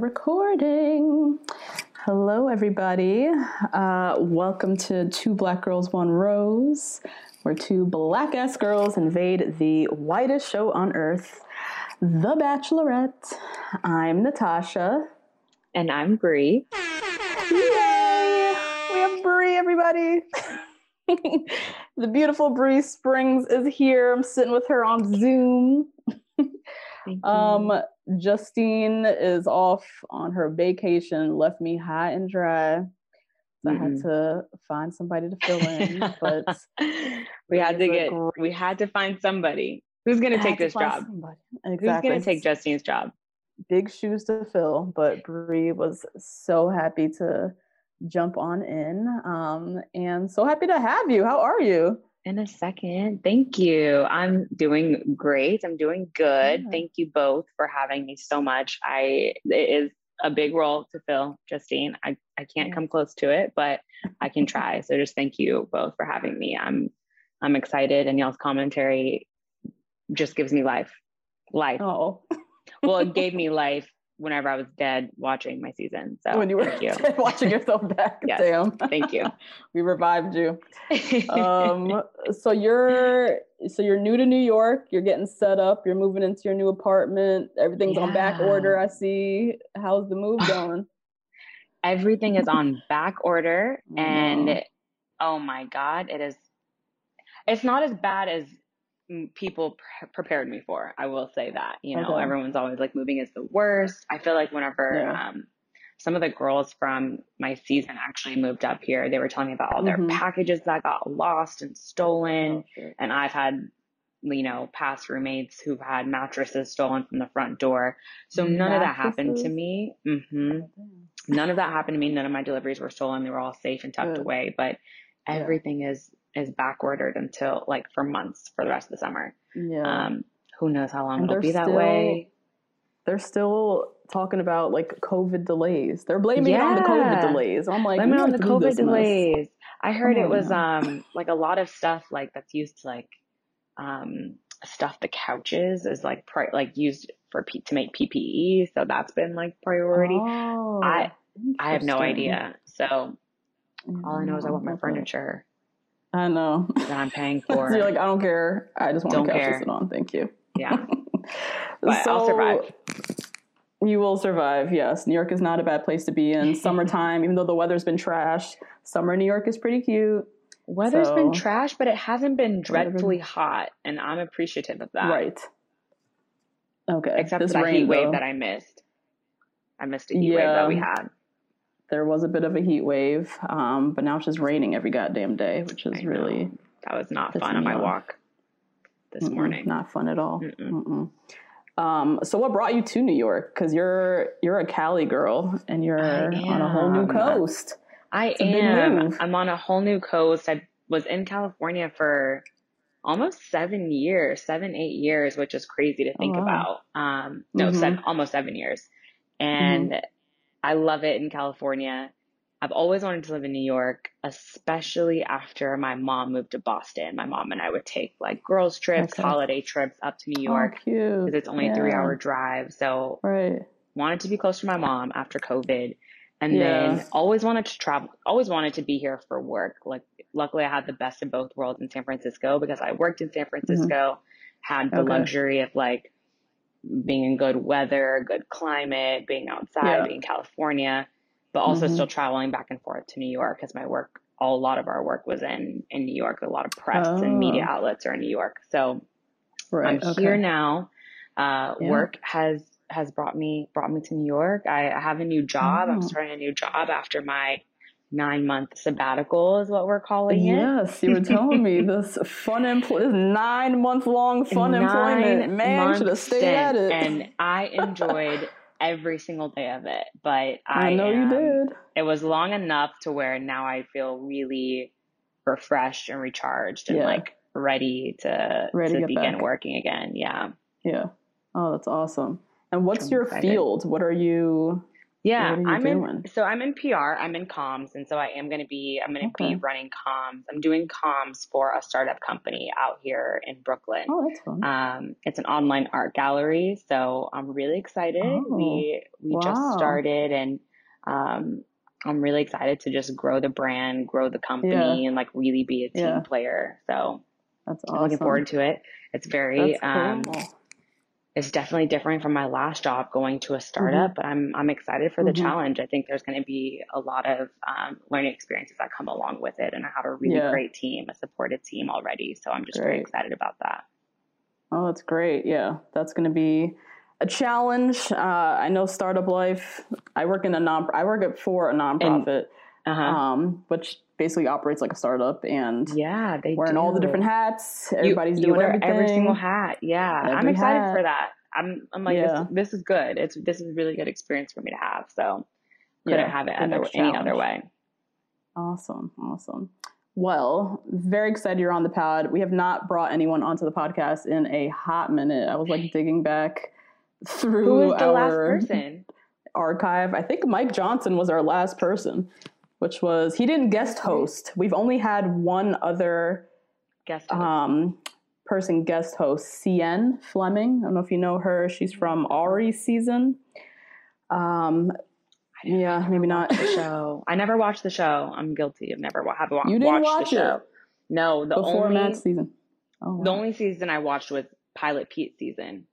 Recording. Hello, everybody. Uh, welcome to Two Black Girls, One Rose, where two black ass girls invade the whitest show on earth, The Bachelorette. I'm Natasha. And I'm Bri. Yay! We have Bri, everybody. the beautiful Bri Springs is here. I'm sitting with her on Zoom. Um, Justine is off on her vacation, left me high and dry. So I had to find somebody to fill in, but we had to get great- we had to find somebody who's gonna take this job. somebody. Who's going to take Justine's job? big shoes to fill, but Bri was so happy to jump on in. Um, and so happy to have you. How are you? In a second. Thank you. I'm doing great. I'm doing good. Yeah. Thank you both for having me so much. I it is a big role to fill, Justine. I, I can't Yeah. come close to it, but I can try. So just thank you both for having me. I'm I'm excited and y'all's commentary just gives me life. Life. Oh, well, it gave me life whenever I was dead watching my season. So when you were you. watching yourself back. Yes. Damn. Thank you. we revived you. Um, so you're so you're new to New York. You're getting set up. You're moving into your new apartment. Everything's on back order. I see. How's the move going? Everything is on back order, and no. oh my god, it is. It's not as bad as people pre- prepared me for. I will say that. You know, Okay. everyone's always like moving is the worst. I feel like whenever Yeah. um, some of the girls from my season actually moved up here, they were telling me about all their Mhm. packages that got lost and stolen. Oh, and I've had you know past roommates who've had mattresses stolen from the front door. So none of that happened to Mattresses? me. hmm None of that happened to me. None of my deliveries were stolen. They were all safe and tucked Good. away. But Yeah. everything is is back ordered until like for months for the rest of the summer. Yeah. Um, who knows how long And it'll be that still- way? they're still talking about like COVID delays. They're blaming it on the COVID delays. I'm like, Blame it on the COVID delays. I heard Come it was um like a lot of stuff like that's used to like um stuff the couches is like pri- like used for P- to make PPE, so that's been like priority. Oh, I- I have no idea. So all I know is I want my Okay. furniture I know. that I'm paying So for. you're like, I don't care. I just want Don't a couch care. to sit on. Thank you. yeah, but I'll survive. You will survive. Yes, New York is not a bad place to be in. Summertime, even though the weather's been trash, summer in New York is pretty cute. Weather's been trash, but it hasn't been dreadfully hot, and I'm appreciative of that. Right. Okay. Except this for that rain, heat wave though, that I missed. I missed a heat wave that we had. There was a bit of a heat wave, um, but now it's just raining every goddamn day, which is really That was not fun on my off. walk this Mm-mm, morning. not fun at all. Mm-mm. Mm-mm. Um, so what brought you to New York? Because you're you're a Cali girl and you're on a whole new coast. I big am. I'm on a whole new coast. I was in California for almost seven years, seven, eight years, which is crazy to think wow. about. Um, no, Mhm. seven, almost seven years. And I love it in California. I've always wanted to live in New York, especially after my mom moved to Boston. My mom and I would take like girls trips, Okay. holiday trips up to New Oh, York because it's only a three hour drive. So Right. wanted to be close to my mom after COVID. And Yeah. then always wanted to travel, always wanted to be here for work. Like, luckily, I had the best of both worlds in San Francisco because I worked in San Francisco, had the Mm-hmm. Okay. luxury of like being in good weather, good climate, being outside, Yeah. being in California, but also Mhm. still traveling back and forth to New York because my work, a lot of our work was in, in New York. A lot of press and media Oh. outlets are in New York. So Right. I'm okay. here now. Uh, Yeah. Work has has brought me brought me to New York. I, I have a new job. Oh. I'm starting a new job after my nine month sabbatical, is what we're calling it. Yes, you were telling me this fun employment, nine month long fun employment. Man, should have stayed at it. And I enjoyed every single day of it. But I, I know you did. It was long enough to where now I feel really refreshed and recharged and Yeah. like ready to Ready to to begin back. working again. Yeah. Yeah. Oh, that's awesome. And what's I'm your excited. field? What are you? Yeah, What are you I'm doing? in. So I'm in PR. I'm in comms, and so I am going to be. I'm going to Okay. be running comms. I'm doing comms for a startup company out here in Brooklyn. Oh, that's fun. Um, it's an online art gallery, so I'm really excited. Oh, we we just started, and um, I'm really excited to just grow the brand, grow the company, and like really be a team Yeah. player. So That's I'm awesome. looking forward to it. It's very um, cool. It's definitely different from my last job going to a startup, but I'm I'm excited for the Mhm. challenge. I think there's going to be a lot of um, learning experiences that come along with it, and I have a really Yeah. great team, a supported team already. So I'm just very excited about that. Oh, that's great. Yeah, that's going to be a challenge. Uh, I know startup life. I work in a non. I work at for a nonprofit, Uh huh. um, which basically operates like a startup, and yeah, they wearing all the different hats. Everybody's you, doing wear everything. every single hat. Yeah, I'm excited hat. for that. I'm I'm like Yeah. this. This is good. It's this is a really good experience for me to have. So couldn't Yeah, have it other, any other way. Awesome, awesome. Well, very excited you're on the pod. We have not brought anyone onto the podcast in a hot minute. I was like digging back through Who was the our archive. I think Mike Johnson was our last person, which was he didn't guest host. We've only had one other Guest um, person guest host, Seinne Fleming. I don't know if you know her. She's from Arie's season. Um, yeah, maybe not. the show. I never watched the show. I'm guilty of never wa- have wa- You didn't watched watch the show. it? No, the Before only Matt's season. Oh, the only season I watched was Pilot Pete season.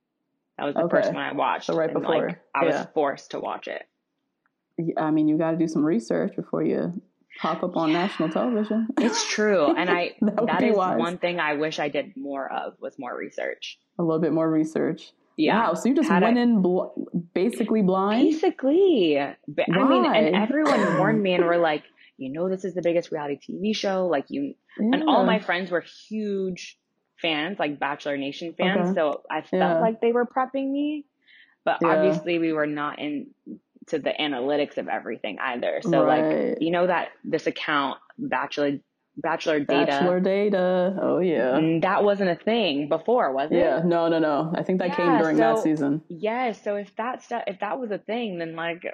That was the Okay. first one I watched. So right and, before, like, I was forced to watch it. Yeah, I mean, you got to do some research before you pop up on national television. It's true, and I That that is wise. one thing I wish I did more of was more research. A little bit more research. Yeah, Wow, so you just Had went I- in bl- basically blind? basically. But, I mean, and everyone warned me and were like, you know, this is the biggest reality TV show. Like you, and all my friends were huge fans, like Bachelor Nation fans. Okay. So I felt Yeah. like they were prepping me, but Yeah. obviously we were not in to the analytics of everything either. So like, you know that this account Bachelor Bachelor data, Bachelor data. Oh, yeah. mm, that wasn't a thing before, was it? Yeah, no, no, no. I think that came Yeah, during that season. Yes. So if that stuff, if that was a thing, then like,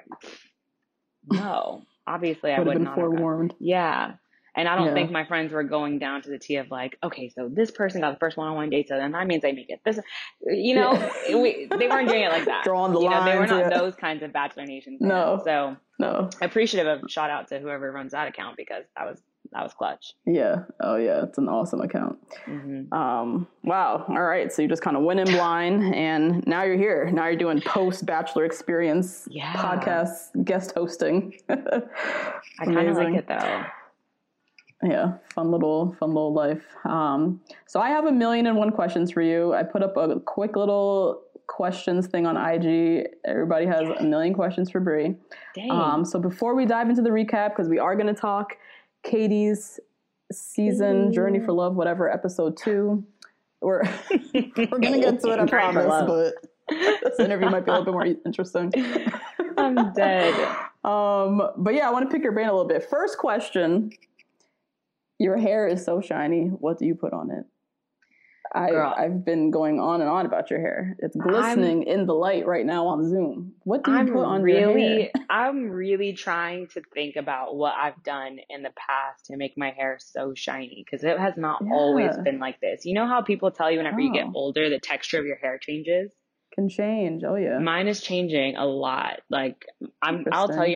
no, obviously I would have been not have forewarned. Yeah. And I don't Yeah. think my friends were going down to the T of like, okay, so this person got the first one-on-one date, so then that means they make it. This, you know, Yeah. we, they weren't doing it like that. Drawing the you know, they were not yeah. those kinds of Bachelor Nation fans. No. So No. appreciative of shout out to whoever runs that account because that was that was clutch. Yeah. Oh, yeah. It's an awesome account. hmm Um, wow. All right. So you just kind of went in blind and now you're here. Now you're doing post Bachelor Experience Yeah. podcast guest hosting. I kind of like it though. Yeah fun little fun little life. Um, so i have a million and one questions for you. I put up a quick little questions thing on ig everybody has a million questions for bri. Um, so before we dive into the recap because we are going to talk katie's season journey for love whatever episode two. We're we're gonna get to it i promise but this interview might be a little bit more interesting. I'm dead. um, but yeah, I want to pick your brain a little bit. First question: Your hair is so shiny. What do you put on it? I, Girl. I've been going on and on about your hair. It's glistening in the light right now on Zoom. What do you I'm put on your hair? really, I'm really trying to think about what I've done in the past to make my hair so shiny because it has not always been like this. You know how people tell you whenever you get Oh. older, the texture of your hair changes? Can change. Oh yeah. Mine is changing a lot. Like I'm, I'll tell you.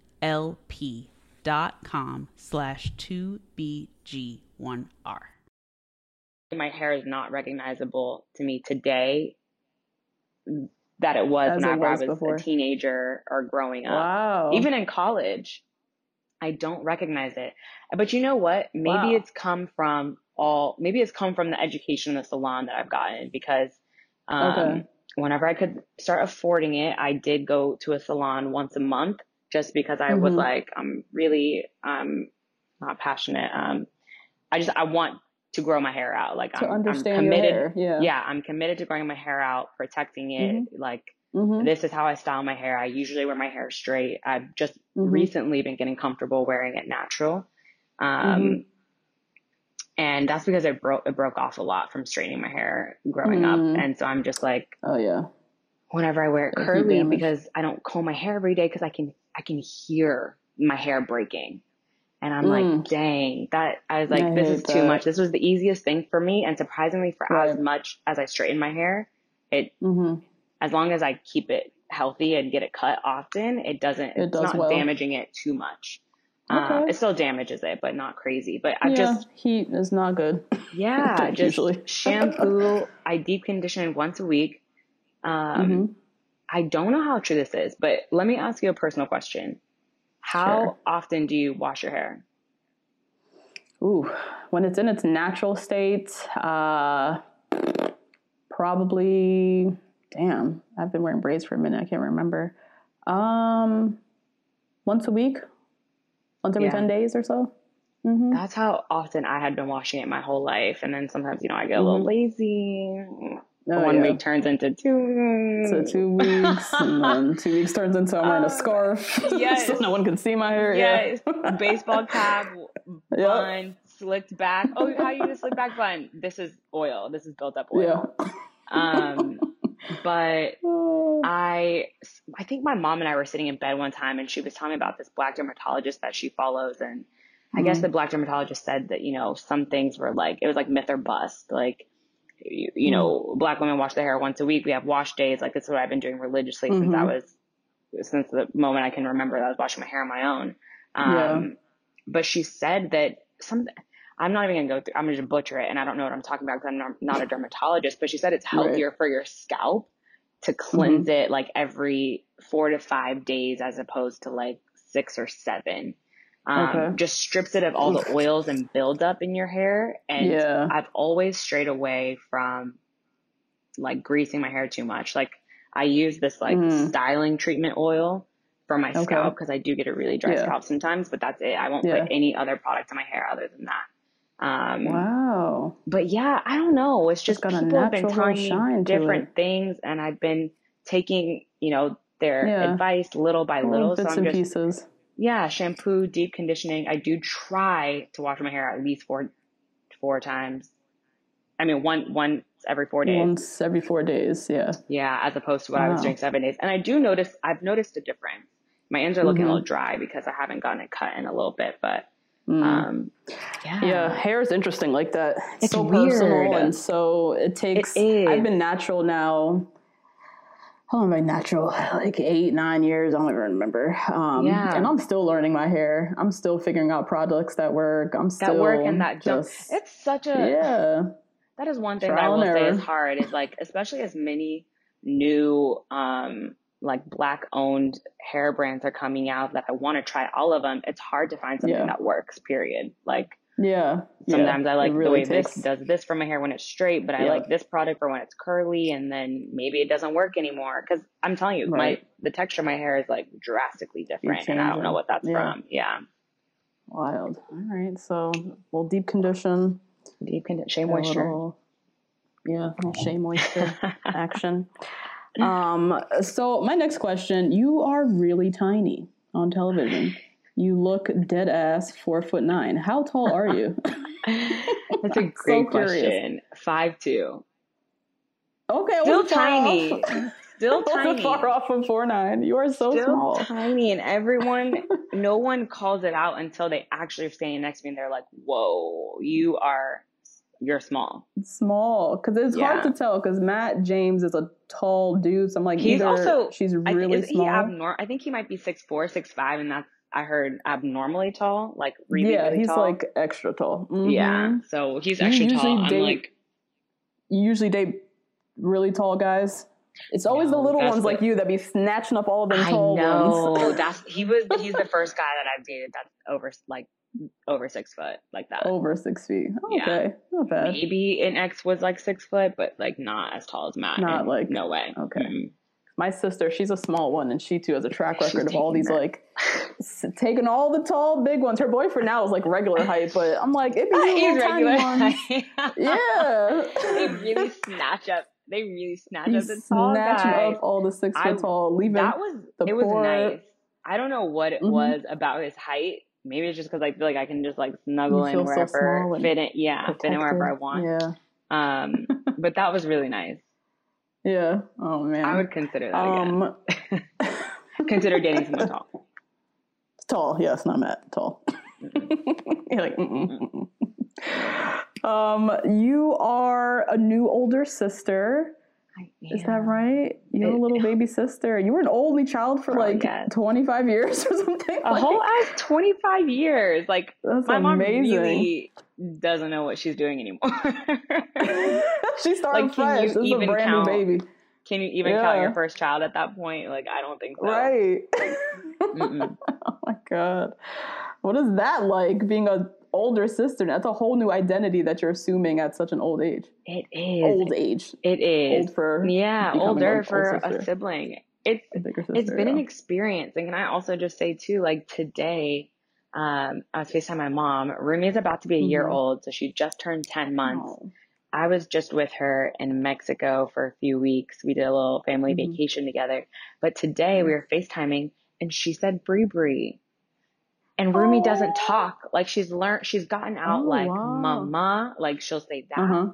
dot com slash 2BG1R. my hair is not recognizable to me today that it was As it was I was before. a teenager or growing up. Wow. Even in college, I don't recognize it. But you know what? Maybe Wow. it's come from all, maybe it's come from the education in the salon that I've gotten because um, Okay. whenever I could start affording it, I did go to a salon once a month just because I was Mhm. like, I'm really, um, not passionate. Um, I just, I want to grow my hair out. Like to I'm, understand I'm committed. Yeah. Yeah, I'm committed to growing my hair out, protecting it. Like Mhm. this is how I style my hair. I usually wear my hair straight. I've just Mhm. recently been getting comfortable wearing it natural. Um, Mhm. and that's because it broke, it broke off a lot from straightening my hair growing up. And so I'm just like, Oh yeah. whenever I wear it curly because I don't comb my hair every day because I can, I can hear my hair breaking. And I'm Mm. like, dang, that I was like, I this is too much. This was the easiest thing for me. And surprisingly, for as much as I straighten my hair, it hmm as long as I keep it healthy and get it cut often, it doesn't, It it's does not well. damaging it too much. Uh, Okay. it still damages it, but not crazy. But I yeah, just, heat is not good. yeah, just Usually. shampoo. I deep condition once a week. Um, Mhm. I don't know how true this is, but let me ask you a personal question. How Sure. often do you wash your hair? Ooh, when it's in its natural state, uh, probably. Damn, I've been wearing braids for a minute. I can't remember. Um, once a week, once every Yeah. ten days or so. hmm That's how often I had been washing it my whole life. And then sometimes, you know, I get a little Mhm. lazy. Oh, One yeah. week turns into two. So two weeks, and then two weeks turns into I'm wearing a Uh, scarf, yes. so no one can see my hair. Yes, Yeah. baseball cap, Yep. bun, slicked back. Oh, how you use a slick back bun? This is oil. This is built up oil. Yeah. Um, but Oh. I, I think my mom and I were sitting in bed one time and she was telling me about this black dermatologist that she follows. And I guess Mhm. the black dermatologist said that, you know, some things were like, it was like myth or bust. Like, you, you mm-hmm. know, black women wash their hair once a week. We have wash days. Like, this is what I've been doing religiously since mm-hmm. I was, since the moment I can remember that I was washing my hair on my own. Um, Yeah. but she said that some, I'm not even gonna go through, I'm gonna just butcher it and I don't know what I'm talking about because I'm not, not a dermatologist, but she said it's Right. healthier for your scalp to mm-hmm. cleanse it like every four to five days as opposed to like six or seven. Um, Okay. just strips it of all the oils and buildup in your hair. And Yeah. I've always strayed away from like greasing my hair too much. Like I use this like Mm. styling treatment oil for my Okay. scalp because I do get a really dry Yeah. scalp sometimes, but that's it. I won't Yeah. put any other product in my hair other than that. Um, Wow. but yeah, I don't know. It's just got a people have been telling me different things, and I've been taking, you know, their Yeah. advice little by Little little. So bits I'm and just, pieces. Yeah, shampoo, deep conditioning. I do try to wash my hair at least four, four times. I mean, one once every four days. Once every four days. Yeah. Yeah, as opposed to what I was doing seven days. And I do notice, I've noticed a difference. My ends are looking Mhm. a little dry because I haven't gotten it cut in a little bit, but Mm. um, yeah. Yeah, hair is interesting like that. It's, It's so personal, and so it takes. I've been natural now. Am I natural? Like eight, nine years. I don't even remember. Um, Yeah. and I'm still learning my hair. I'm still figuring out products that work. I'm still that work and that jump. just It's such a yeah, That is one thing that I will and say is hard is like, especially as many new, um, like black owned hair brands are coming out that I want to try all of them. It's hard to find something Yeah. that works, period. Like yeah. yeah. sometimes I like It the way takes- this does this for my hair when it's straight, but I Yeah. like this product for when it's curly and then maybe it doesn't work anymore. Cause I'm telling you, my, the texture of my hair is like drastically different and I don't know what that's Yeah. from. Yeah. Wild. All right, so we'll deep condition. Deep condition, shea moisture. little- yeah, shea moisture action. Um, so my next question: You are really tiny on television. You look dead ass four foot nine. How tall are you? That's a so great curious. question. Five two. okay, Still tiny. Still I tiny. far off from four nine. You are so Still small. tiny, and everyone, no one calls it out until they actually are standing next to me, and they're like, "Whoa, you are, you're small." Small, because it's Yeah. hard to tell. Because Matt James is a tall dude, so I'm like, He's also she's I, really is small. he abnormal? I think he might be six four, six five, and that's I heard abnormally tall, like really, yeah, really he's tall. like extra tall. yeah. Mhm. So he's You extra tall. I'm like, you usually date really tall guys. It's always the little ones like you that be snatching up all of them I tall know ones. that's he was he's the first guy that I've dated that's over like over six foot like that. Over six feet. Yeah. Okay, not bad. Maybe an ex was like six foot, but like not as tall as Matt. Not like- no way. okay. Mm-mm. My sister, she's a small one, and she too has a track record of all these that. like s- taking all the tall big ones. Her boyfriend now is like regular height, but I'm like, it be you tiny regular. ones. Yeah. they really snatch up. They really snatch He's up the tall snatching guy. up all the six foot tall, leaving That was the it was nice. I don't know what it Mhm. was about his height. Maybe it's just because I feel like I can just like snuggle You in wherever, and fit in, yeah, fit in wherever I want. Yeah. Um, but that was really nice. Yeah. Oh man. I would consider that again. um Consider dating someone tall. Tall, yes, not Matt. Tall. You're like, mm-mm, mm-mm. um, you are a new older sister. Is that right? You're a It- little baby sister. You were an only child for like yes. 25 years or something. A Like, whole ass 25 years. Like, That's my mom amazing. really doesn't know what she's doing anymore. she's started Like, fresh. This is a even brand count- new baby. Can you even count your first child at that point? Like, I don't think so. Right. Mm-mm. oh my god. What is that like being a older sister? That's a whole new identity that you're assuming at such an old age. It is. Old age. It is. Old for yeah, older old for a sibling. It's sister. it's been an experience. And can I also just say too, like today, um, I was FaceTime my mom. Rumi is about to be a year Mhm. old, so she just turned 10 months. Oh. I was just with her in Mexico for a few weeks. We did a little family Mhm. vacation together. But today we were FaceTiming and she said Bree Bree. And Rumi doesn't talk. Like she's learned, she's gotten out Oh, like wow. mama, like she'll say that. Uh-huh.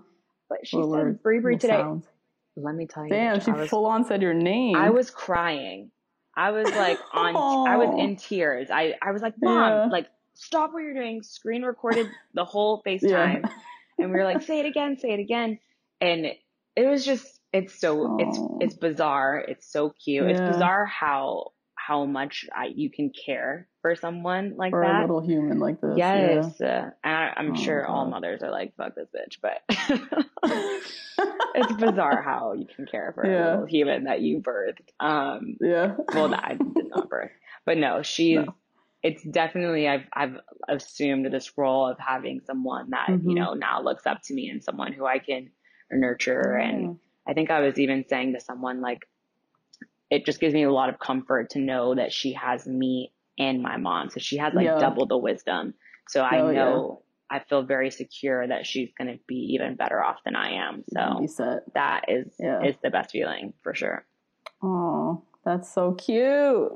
But she Little said Bree Bree today. sounds. Let me tell you, Damn, she was, full on said your name. I was crying. I was like on, I was in tears. I, I was like, mom, Yeah. like stop what you're doing. Screen recorded the whole FaceTime. And we were like, say it again, say it again. And it was just, it's so, it's, it's bizarre. It's so cute. It's bizarre how, how much I, you can care for someone like that. for a little human like this. yeah. Yes. Uh, and I, I'm Oh, sure all mothers are like, fuck this bitch, but it's bizarre how you can care for Yeah. a little human that you birthed. Um, Yeah. well, that I did not birth, but no, she's, No. it's definitely, I've, I've assumed this role of having someone that, you Mhm. know, now looks up to me and someone who I can nurture. Yeah. And I think I was even saying to someone, like, it just gives me a lot of comfort to know that she has me and my mom. So she has like Yeah. double the wisdom. So I Oh, know I feel very secure that she's going to be even better off than I am. So that is Yeah. is the best feeling for sure. Oh, that's so cute.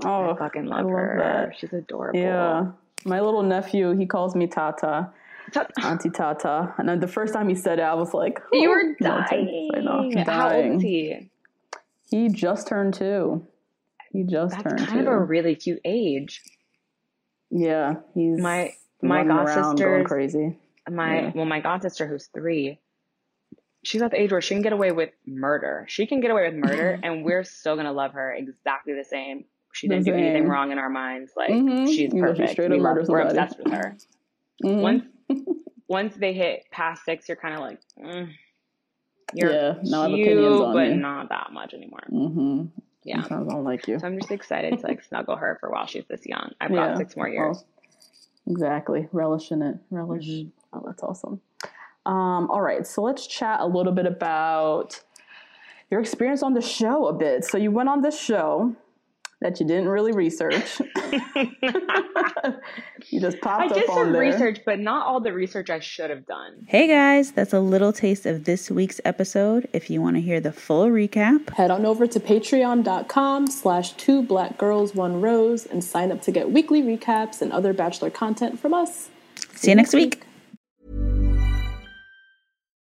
Oh, I fucking love, her. that. She's adorable. Yeah. My little nephew, he calls me Tata, Ta- Auntie Tata. And the first time he said it, I was like, You oh, were no, dying. I know, I'm How old is he? He just turned two. He just That's turned kind two. of a really cute age. yeah, he's My my running around going god crazy. my Yeah. well my god sister who's three she's at the age where she can get away with murder she can get away with murder and we're still gonna love her exactly the same she didn't do anything wrong in our minds like Mhm. she's You know, she perfect We love, we're somebody. obsessed with her Mhm. once once they hit past six you're kind of like mm, you're Yeah, now I have cute opinions on but not that much anymore Mm-hmm. yeah Sometimes I don't like you. so i'm just excited to like snuggle her for while she's this young i've Yeah. got six more years Oh, exactly. Relish in it. Relish. Mm-hmm. Oh, that's awesome. Um, all right. So let's chat a little bit about your experience on the show a bit. So you went on this show that you didn't really research. you just popped i up did some research but not all the research i should have done Hey guys, that's a little taste of this week's episode. If you want to hear the full recap, Head on over to patreon.com slash two black girls one rose and sign up to get weekly recaps and other bachelor content from us. see you next week.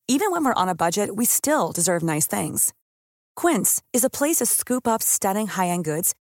Even when we're on a budget, we still deserve nice things. Quince is a place to scoop up stunning high-end goods